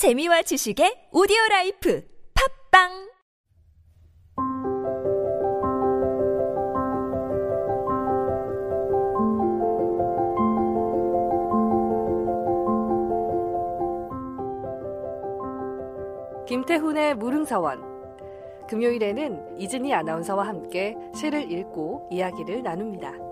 재미와 지식의 오디오 life 팟빵 김태훈의 무릉서원 금요일에는 이진희 아나운서와 함께 시를 읽고 이야기를 나눕니다.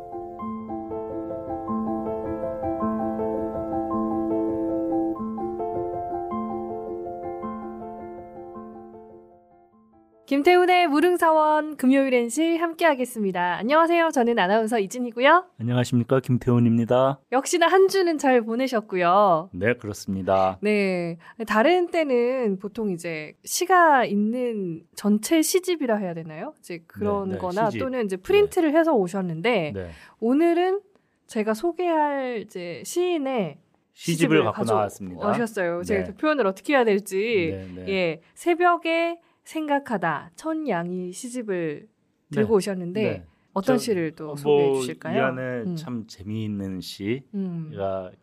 김태훈의 무릉사원 금요일엔 시 함께하겠습니다. 안녕하세요. 저는 아나운서 이진이고요. 안녕하십니까 김태훈입니다. 역시나 한 주는 잘 보내셨고요. 네 그렇습니다. 네. 다른 때는 보통 이제 시가 있는 전체 시집이라 해야 되나요? 이제 그런 네, 네, 거나 시집. 또는 이제 프린트를 해서 오셨는데 네 오늘은 제가 소개할 이제 시인의 시집을 갖고 가져 나왔습니다. 오셨어요. 제가 네. 그 표현을 어떻게 해야 될지. 네, 네. 예. 새벽에 생각하다 천양이 시집을 들고 네. 오셨는데 네. 어떤 저, 시를 또 어, 소개해 뭐, 주실까요? 이 안에 음. 참 재미있는 시가 음.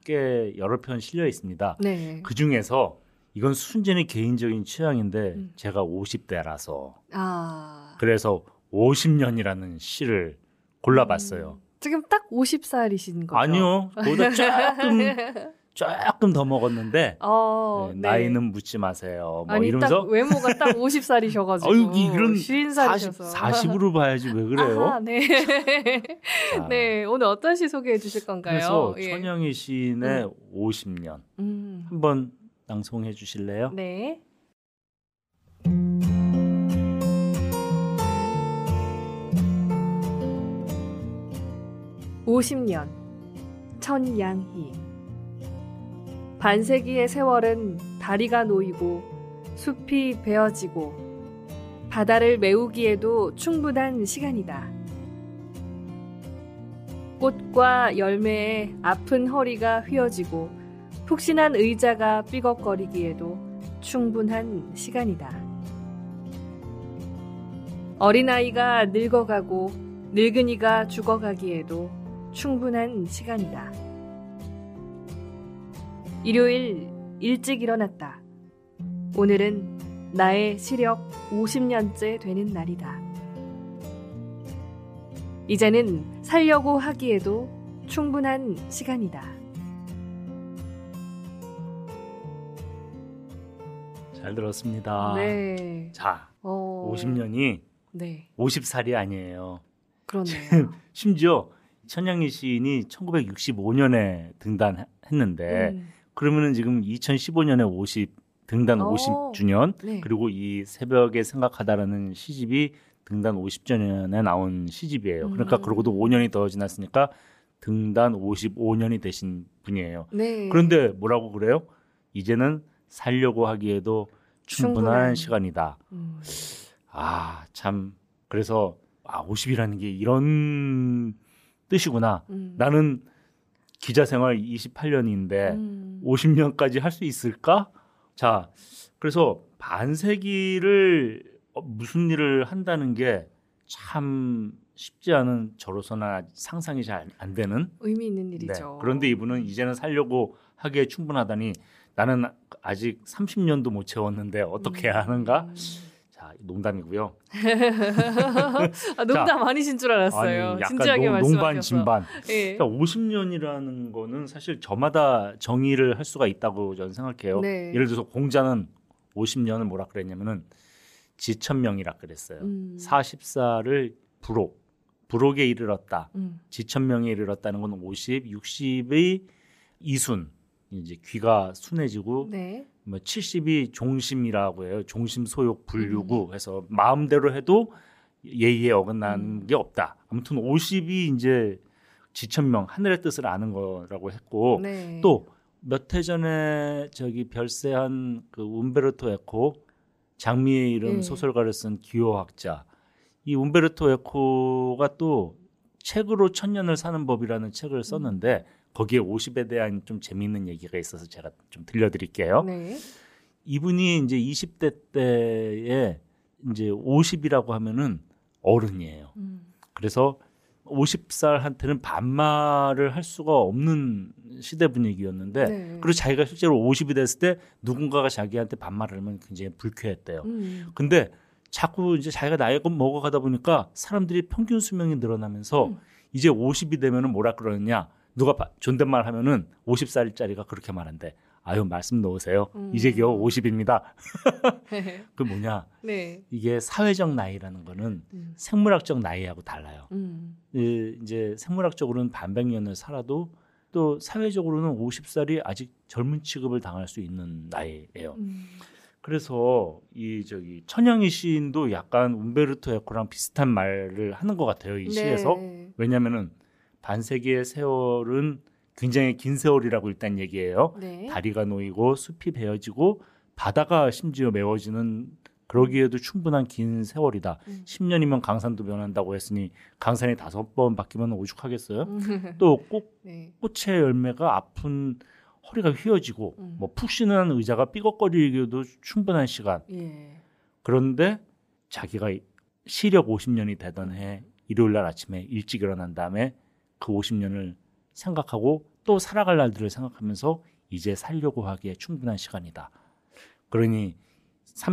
꽤 여러 편 실려 있습니다. 네. 그 중에서 이건 순전히 개인적인 취향인데 음. 제가 50대라서 아. 그래서 50년이라는 시를 골라봤어요. 지금 딱 50살이신 음, 거죠? 아니요, 조금 조금 더 먹었는데 어, 네, 네. 나이는 묻지 마세요. 뭐 아니 이러면서 딱 외모가 딱 50살이셔가지고 아유 이런 50살이셔서 40, 40으로 봐야지 왜 그래요? 아하, 네. 자, 네, 오늘 어떤 시 소개해 주실 건가요? 그래서 예. 천영희 시인의 50년 음. 한번 낭송해 주실래요? 네. (50년) 천양희 반세기의 세월은 다리가 놓이고 숲이 베어지고 바다를 메우기에도 충분한 시간이다. 꽃과 열매에 아픈 허리가 휘어지고 푹신한 의자가 삐걱거리기에도 충분한 시간이다. 어린아이가 늙어가고 늙은이가 죽어가기에도 충분한 시간이다. 일요일 일찍 일어났다. 오늘은 나의 시력 50년째 되는 날이다. 이제는 살려고 하기에도 충분한 시간이다. 잘 들었습니다. 네. 자, 어, 50년이 네. 50살이 아니에요. 그렇네요. 심지어 천양희 시인이 1965년에 등단했는데 음, 그러면은 지금 2015년에 50 등단 어. 50주년 네. 그리고 이 새벽에 생각하다라는 시집이 등단 50주년에 나온 시집이에요. 그러니까 음. 그러고도 5년이 더 지났으니까 등단 55년이 되신 분이에요. 네. 그런데 뭐라고 그래요? 이제는 살려고 하기에도 충분한, 충분한. 시간이다. 음, 아, 참. 그래서 아, 50이라는 게 이런 뜻이구나. 음. 나는 기자 생활 28년인데 음, 50년까지 할 수 있을까? 자, 그래서 반세기를 어, 무슨 일을 한다는 게 참 쉽지 않은 저로서는 상상이 잘 안 되는. 의미 있는 네. 일이죠. 그런데 이분은 이제는 살려고 하기에 충분하다니 나는 아직 30년도 못 채웠는데 어떻게 해야 하는가? 음. 자, 농담이고요. 아, 농담 아니신 줄 알았어요. 아니, 약간 진지하게 농. 농반 진반. 예. 그러니까 50년이라는 거는 사실 저마다 정의를 할 수가 있다고 저는 생각해요. 네. 예를 들어서 공자는 50년을 뭐라 그랬냐면은 지천명이라 그랬어요. 음. 40살을 부록, 부록에 이르렀다. 음. 지천명에 이르렀다는 건 50, 60의 이순, 이제 귀가 순해지고 네. 뭐 70이 종심이라고 해요. 종심 소욕 음. 불유구 해서 마음대로 해도 예의에 어긋나는 음. 게 없다. 아무튼 50이 이제 지천명 하늘의 뜻을 아는 거라고 했고 네. 또몇 해 전에 저기 별세한 그 움베르토 에코 장미의 이름 네. 소설가를 쓴 기호학자 이 움베르토 에코가 또 책으로 천년을 사는 법이라는 책을 썼는데 거기에 50에 대한 좀 재미있는 얘기가 있어서 제가 좀 들려드릴게요. 네. 이분이 이제 20대 때에 이제 50이라고 하면은 어른이에요. 음. 그래서 50살한테는 반말을 할 수가 없는 시대 분위기였는데 네. 그리고 자기가 실제로 50이 됐을 때 누군가가 자기한테 반말을 하면 굉장히 불쾌했대요. 음. 근데 자꾸 이제 자기가 나이가 먹어가다 보니까 사람들이 평균 수명이 늘어나면서 음. 이제 50이 되면은 뭐라 그러느냐 누가 바- 존댓말 하면은 50살짜리가 그렇게 말한대. 아유 말씀 놓으세요. 음. 이제 겨우 50입니다. 그 뭐냐 네. 이게 사회적 나이라는 거는 음. 생물학적 나이하고 달라요. 음. 이- 이제 생물학적으로는 반백년을 살아도 또 사회적으로는 50살이 아직 젊은 취급을 당할 수 있는 나이예요. 음. 그래서 이 저기 천양희 시인도 약간 움베르토 에코랑 비슷한 말을 하는 것 같아요 이 시에서 네. 왜냐하면은 반세기의 세월은 굉장히 긴 세월이라고 일단 얘기해요. 네. 다리가 놓이고 숲이 베어지고 바다가 심지어 메워지는 그러기에도 충분한 긴 세월이다. 음. 10년이면 강산도 변한다고 했으니 강산이 다섯 번 바뀌면 오죽하겠어요. 음. 또 꽃, 네. 꽃의 열매가 아픈 허리가 휘어지고 음. 뭐푹 쉬는 의자가 삐걱거리기도 충분한 시간. 예. 그런데 자기가 시력 50년이 되던 해 일요일 날 아침에 일찍 일어난 다음에 그 50년을 생각하고 또 살아갈 날들을 생각하면서 이제 살려고 하기에 충분한 시간이다. 그러니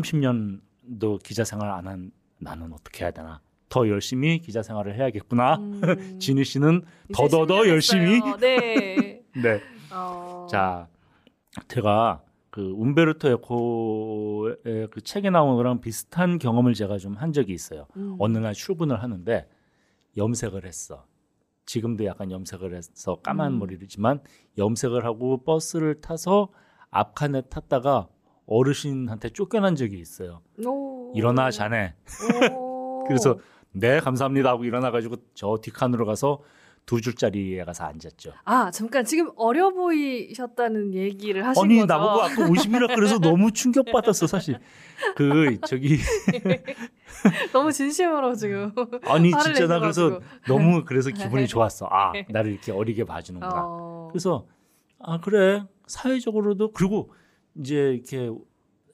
30년도 기자 생활 안 한 나는 어떻게 해야 되나? 더 열심히 기자 생활을 해야겠구나. 음. 진희 씨는 더더더 10년 열심히. 네. 네. 어. 자, 제가 그 움베르토 에코의 그 책에 나온 거랑 비슷한 경험을 제가 좀 한 적이 있어요. 음. 어느 날 출근을 하는데 염색을 했어. 지금도 약간 염색을 해서 까만 음. 머리지만 염색을 하고 버스를 타서 앞칸에 탔다가 어르신한테 쫓겨난 적이 있어요. 오. 일어나 자네. 오. 그래서 네 감사합니다 하고 일어나가지고 저 뒷칸으로 가서 두 줄짜리에 가서 앉았죠. 아 잠깐 지금 어려 보이셨다는 얘기를 하신 아니 거죠? 나보고 아까 50이라 그래서 너무 충격받았어 사실. 그 저기 너무 진심으로 지금. 아니 진짜 나 그래서. 너무 그래서 기분이 좋았어. 아 나를 이렇게 어리게 봐주는구나. 어. 그래서 아 그래 사회적으로도 그리고 이제 이렇게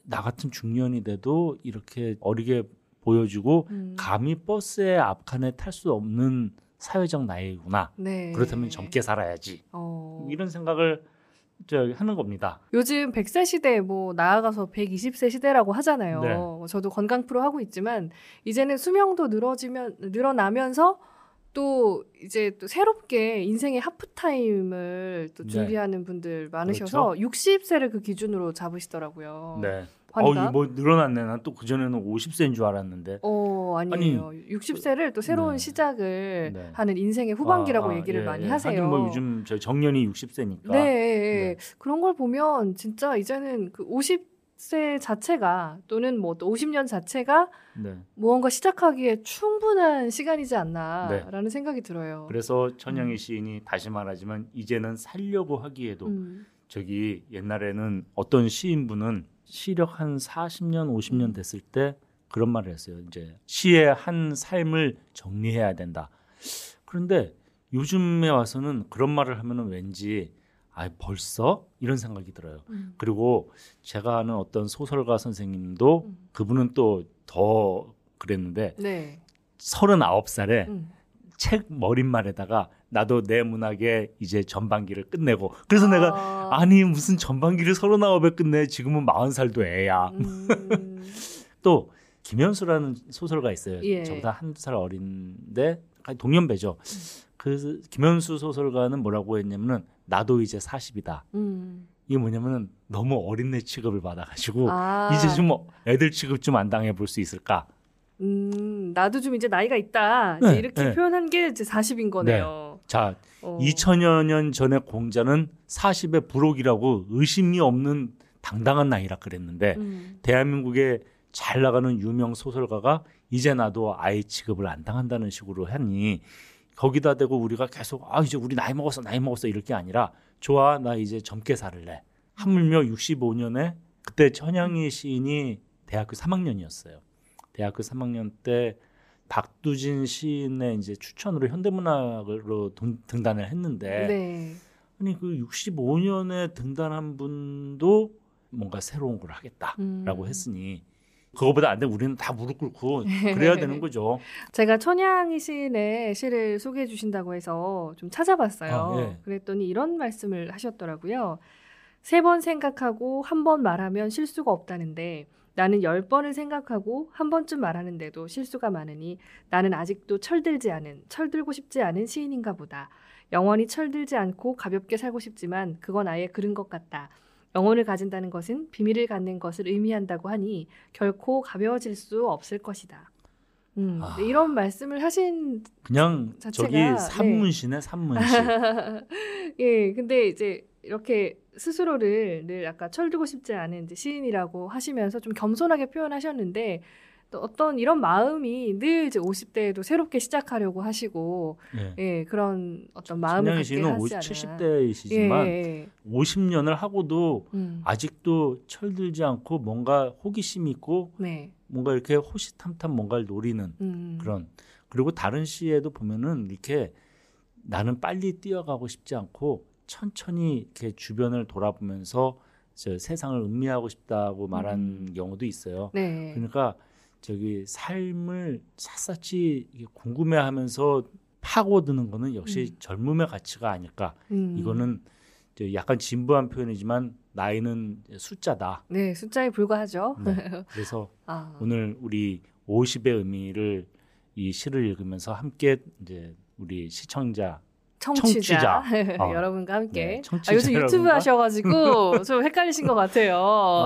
나 같은 중년이 돼도 이렇게 어리게 보여주고 음. 감히 버스의 앞칸에 탈 수 없는 사회적 나이구나. 네. 그렇다면 젊게 살아야지. 어. 이런 생각을 저 하는 겁니다. 요즘 100세 시대 뭐 나아가서 120세 시대라고 하잖아요. 네. 저도 건강 프로 하고 있지만 이제는 수명도 늘어지면 늘어나면서 또 이제 또 새롭게 인생의 하프타임을 또 네. 준비하는 분들 많으셔서 60세를 그 기준으로 잡으시더라고요. 네. 환갑. 어, 뭐 늘어났네. 난 또 그전에는 50세인 줄 알았는데. 어, 아니에요. 60세를 또 새로운 네. 시작을 네. 하는 인생의 후반기라고 아, 아, 얘기를 예, 많이 예. 하세요. 하긴 뭐 요즘 저 정년이 60세니까. 네, 네. 그런 걸 보면 진짜 이제는 그 50 세 자체가 또는 뭐 또 50년 자체가 네. 무언가 시작하기에 충분한 시간이지 않나라는 네. 생각이 들어요. 그래서 천영희 시인이 다시 말하지만 이제는 살려고 하기에도 음, 저기 옛날에는 어떤 시인분은 시력 한 40년, 50년 됐을 때 그런 말을 했어요. 이제 시의 한 삶을 정리해야 된다. 그런데 요즘에 와서는 그런 말을 하면은 왠지 아 벌써 이런 생각이 들어요. 음, 그리고 제가 아는 어떤 소설가 선생님도 음. 그분은 또 더 그랬는데 네. 39살에 음. 책 머릿말에다가 나도 내 문학의 이제 전반기를 끝내고 그래서 내가 아, 아니 무슨 전반기를 39에 끝내 지금은 40살도 애야 음, 또 김현수라는 소설가 있어요 예. 저보다 한두 살 어린데 동년배죠 그 김현수 소설가는 뭐라고 했냐면은 나도 이제 40이다 음. 이게 뭐냐면은 너무 어린애 취급을 받아가지고 아, 이제 좀 애들 취급 좀 안 당해 볼 수 있을까 음, 나도 좀 이제 나이가 있다. 이제 네, 이렇게 네. 표현한 게 이제 40인 거네요. 자 어. 2000여 년 전에 공자는 40의 부록이라고 의심이 없는 당당한 나이라 그랬는데 음, 대한민국에 잘 나가는 유명 소설가가 이제 나도 아이 취급을 안 당한다는 식으로 하니 거기다 대고 우리가 계속 아 이제 우리 나이 먹었어 나이 먹었어 이럴 게 아니라 좋아 나 이제 젊게 살래 하물며 65년에 그때 천양희 시인이 대학교 3학년이었어요 대학교 3학년 때 박두진 시인의 이제 추천으로 현대문학으로 등- 등단을 했는데 네. 아니 그 65년에 등단한 분도 뭔가 새로운 걸 하겠다라고 음. 했으니 그거보다 안 돼. 우리는 다 무릎 꿇고 그래야 되는 거죠. 제가 천양이 시인의 시를 소개해 주신다고 해서 좀 찾아봤어요. 아, 예. 그랬더니 이런 말씀을 하셨더라고요. 세 번 생각하고 한 번 말하면 실수가 없다는데 나는 열 번을 생각하고 한 번쯤 말하는데도 실수가 많으니 나는 아직도 철들지 않은, 철들고 싶지 않은 시인인가 보다. 영원히 철들지 않고 가볍게 살고 싶지만 그건 아예 그른 것 같다. 영혼을 가진다는 것은 비밀을 갖는 것을 의미한다고 하니 결코 가벼워질 수 없을 것이다. 음, 아. 네, 이런 말씀을 하신 그냥 자체가, 저기 네. 산문시네 산문시. 예, 근데 이제 이렇게 스스로를 늘 아까 철들고 싶지 않은 시인이라고 하시면서 좀 겸손하게 표현하셨는데 또 어떤 이런 마음이 늘 이제 50대에도 새롭게 시작하려고 하시고 예. 예, 그런 어떤 마음을 갖게 씨는 하지 50, 않아. 70대이시지만 예, 예. 50년을 하고도 음, 아직도 철들지 않고 뭔가 호기심 있고 네. 뭔가 이렇게 호시탐탐 뭔가를 노리는 음, 그런 그리고 다른 시에도 보면은 이렇게 나는 빨리 뛰어가고 싶지 않고 천천히 이렇게 주변을 돌아보면서 저 세상을 음미하고 싶다고 말한 음. 경우도 있어요. 네. 그러니까 저기 삶을 샅샅이 궁금해하면서 파고드는 거는 역시 음. 젊음의 가치가 아닐까. 음, 이거는 약간 진부한 표현이지만 나이는 숫자다. 네, 숫자에 불과하죠. 네. 그래서 아, 오늘 우리 50의 의미를 이 시를 읽으면서 함께 이제 우리 시청자 청취자, 청취자. 어. 여러분과 함께 네, 아, 청취자 요즘 유튜브 여러분과- 하셔가지고 좀 헷갈리신 것 같아요.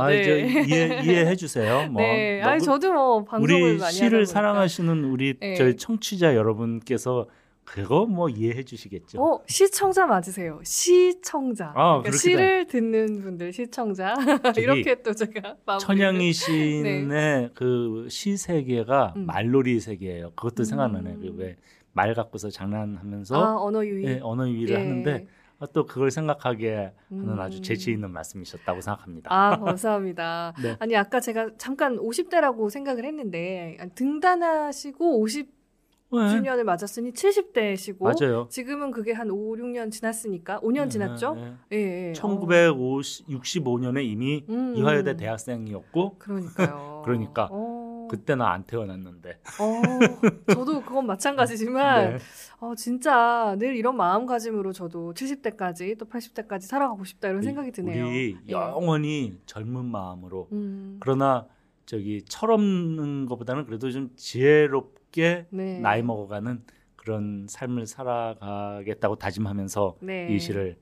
아, 네. 이제 이해 이해해 주세요. 뭐 네, 아니 저도 뭐 방송을 우리 많이 시를. 사랑하시는 우리 네. 저희 청취자 여러분께서 그거 뭐 이해해 주시겠죠. 어 시청자 맞으세요. 시청자. 아, 그러니까 시를 듣는 분들 시청자 이렇게 또 제가 천양희 시인의 그시 세계가 음. 말놀이 세계예요. 그것도 음. 생각나네. 그왜 말 갖고서 장난하면서 아 언어 유희. 예, 언어 유희를 예. 하는데 아, 또 그걸 생각하게 하는 음. 아주 재치 있는 말씀이셨다고 생각합니다. 아 감사합니다. 네. 아니 아까 제가 잠깐 50대라고 생각을 했는데 등단하시고 50주년을 네, 맞았으니 70대시고 맞아요. 지금은 그게 한 5, 6년 지났으니까 5년 지났죠? 네, 네. 예, 예. 1965년에 이미 음, 이화여대 음. 대학생이었고 그러니까요. 그러니까. 어, 그때는 안 태어났는데. 어, 저도 그건 마찬가지지만 네. 어, 진짜 늘 이런 마음가짐으로 저도 70대까지 또 80대까지 살아가고 싶다 이런 생각이 드네요. 우리 예. 영원히 젊은 마음으로 음, 그러나 저기 철없는 것보다는 그래도 좀 지혜롭게 네. 나이 먹어가는 그런 삶을 살아가겠다고 다짐하면서 네. 이 시를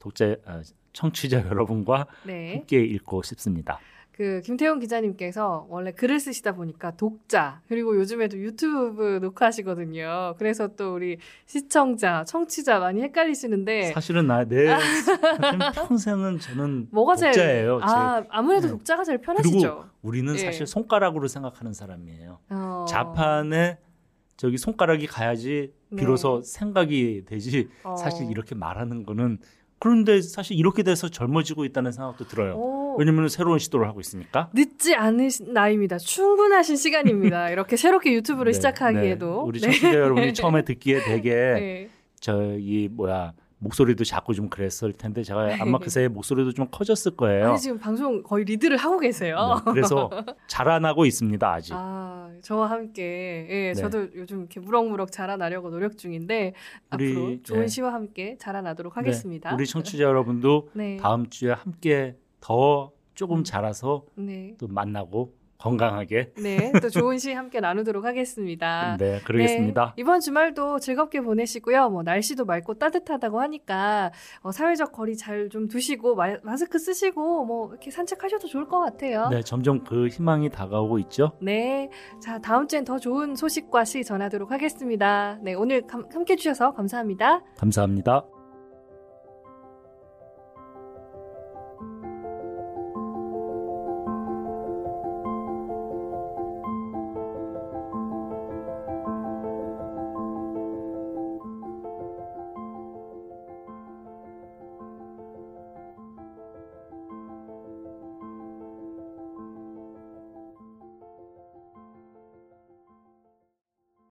독자 아, 청취자 여러분과 네. 함께 읽고 싶습니다. 그 김태훈 기자님께서 원래 글을 쓰시다 보니까 독자 그리고 요즘에도 유튜브 녹화하시거든요. 그래서 또 우리 시청자, 청취자 많이 헷갈리시는데 사실은 나내 평생은 저는 뭐가 제일 독자예요. 제- 아 아무래도 네. 독자가 제일 편하시죠. 우리는 예. 사실 손가락으로 생각하는 사람이에요. 어. 자판에 저기 손가락이 가야지 비로소 생각이 되지. 네. 어. 사실 이렇게 말하는 거는 그런데 사실 이렇게 돼서 젊어지고 있다는 생각도 들어요. 오. 왜냐면 새로운 시도를 하고 있으니까. 늦지 않은 시- 나이입니다. 충분하신 시간입니다. 이렇게 새롭게 유튜브를 네, 시작하기에도 네. 우리 네. 청취자 여러분이 처음에 듣기에 되게 네. 저기 뭐야 목소리도 작고 좀 그랬을 텐데 제가 아마 그새 목소리도 좀 커졌을 거예요. 아니 지금 방송 거의 리드를 하고 계세요. 네, 그래서 자라나고 있습니다 아직. 아, 저와 함께 예, 네. 저도 요즘 이렇게 무럭무럭 자라나려고 노력 중인데 우리, 앞으로 좋은 네. 시와 함께 자라나도록 네, 하겠습니다. 우리 청취자 여러분도 네. 다음 주에 함께 더 조금 음. 자라서 네. 또 만나고 건강하게 네, 또 좋은 시 함께 나누도록 하겠습니다. 네 그러겠습니다. 네, 이번 주말도 즐겁게 보내시고요. 뭐 날씨도 맑고 따뜻하다고 하니까 어, 사회적 거리 잘 좀 두시고 마, 마스크 쓰시고 뭐 이렇게 산책하셔도 좋을 것 같아요. 네 점점 그 희망이 다가오고 있죠. 네. 자, 다음 주엔 더 좋은 소식과 시 전하도록 하겠습니다. 네, 오늘 감- 함께 해주셔서 감사합니다. 감사합니다.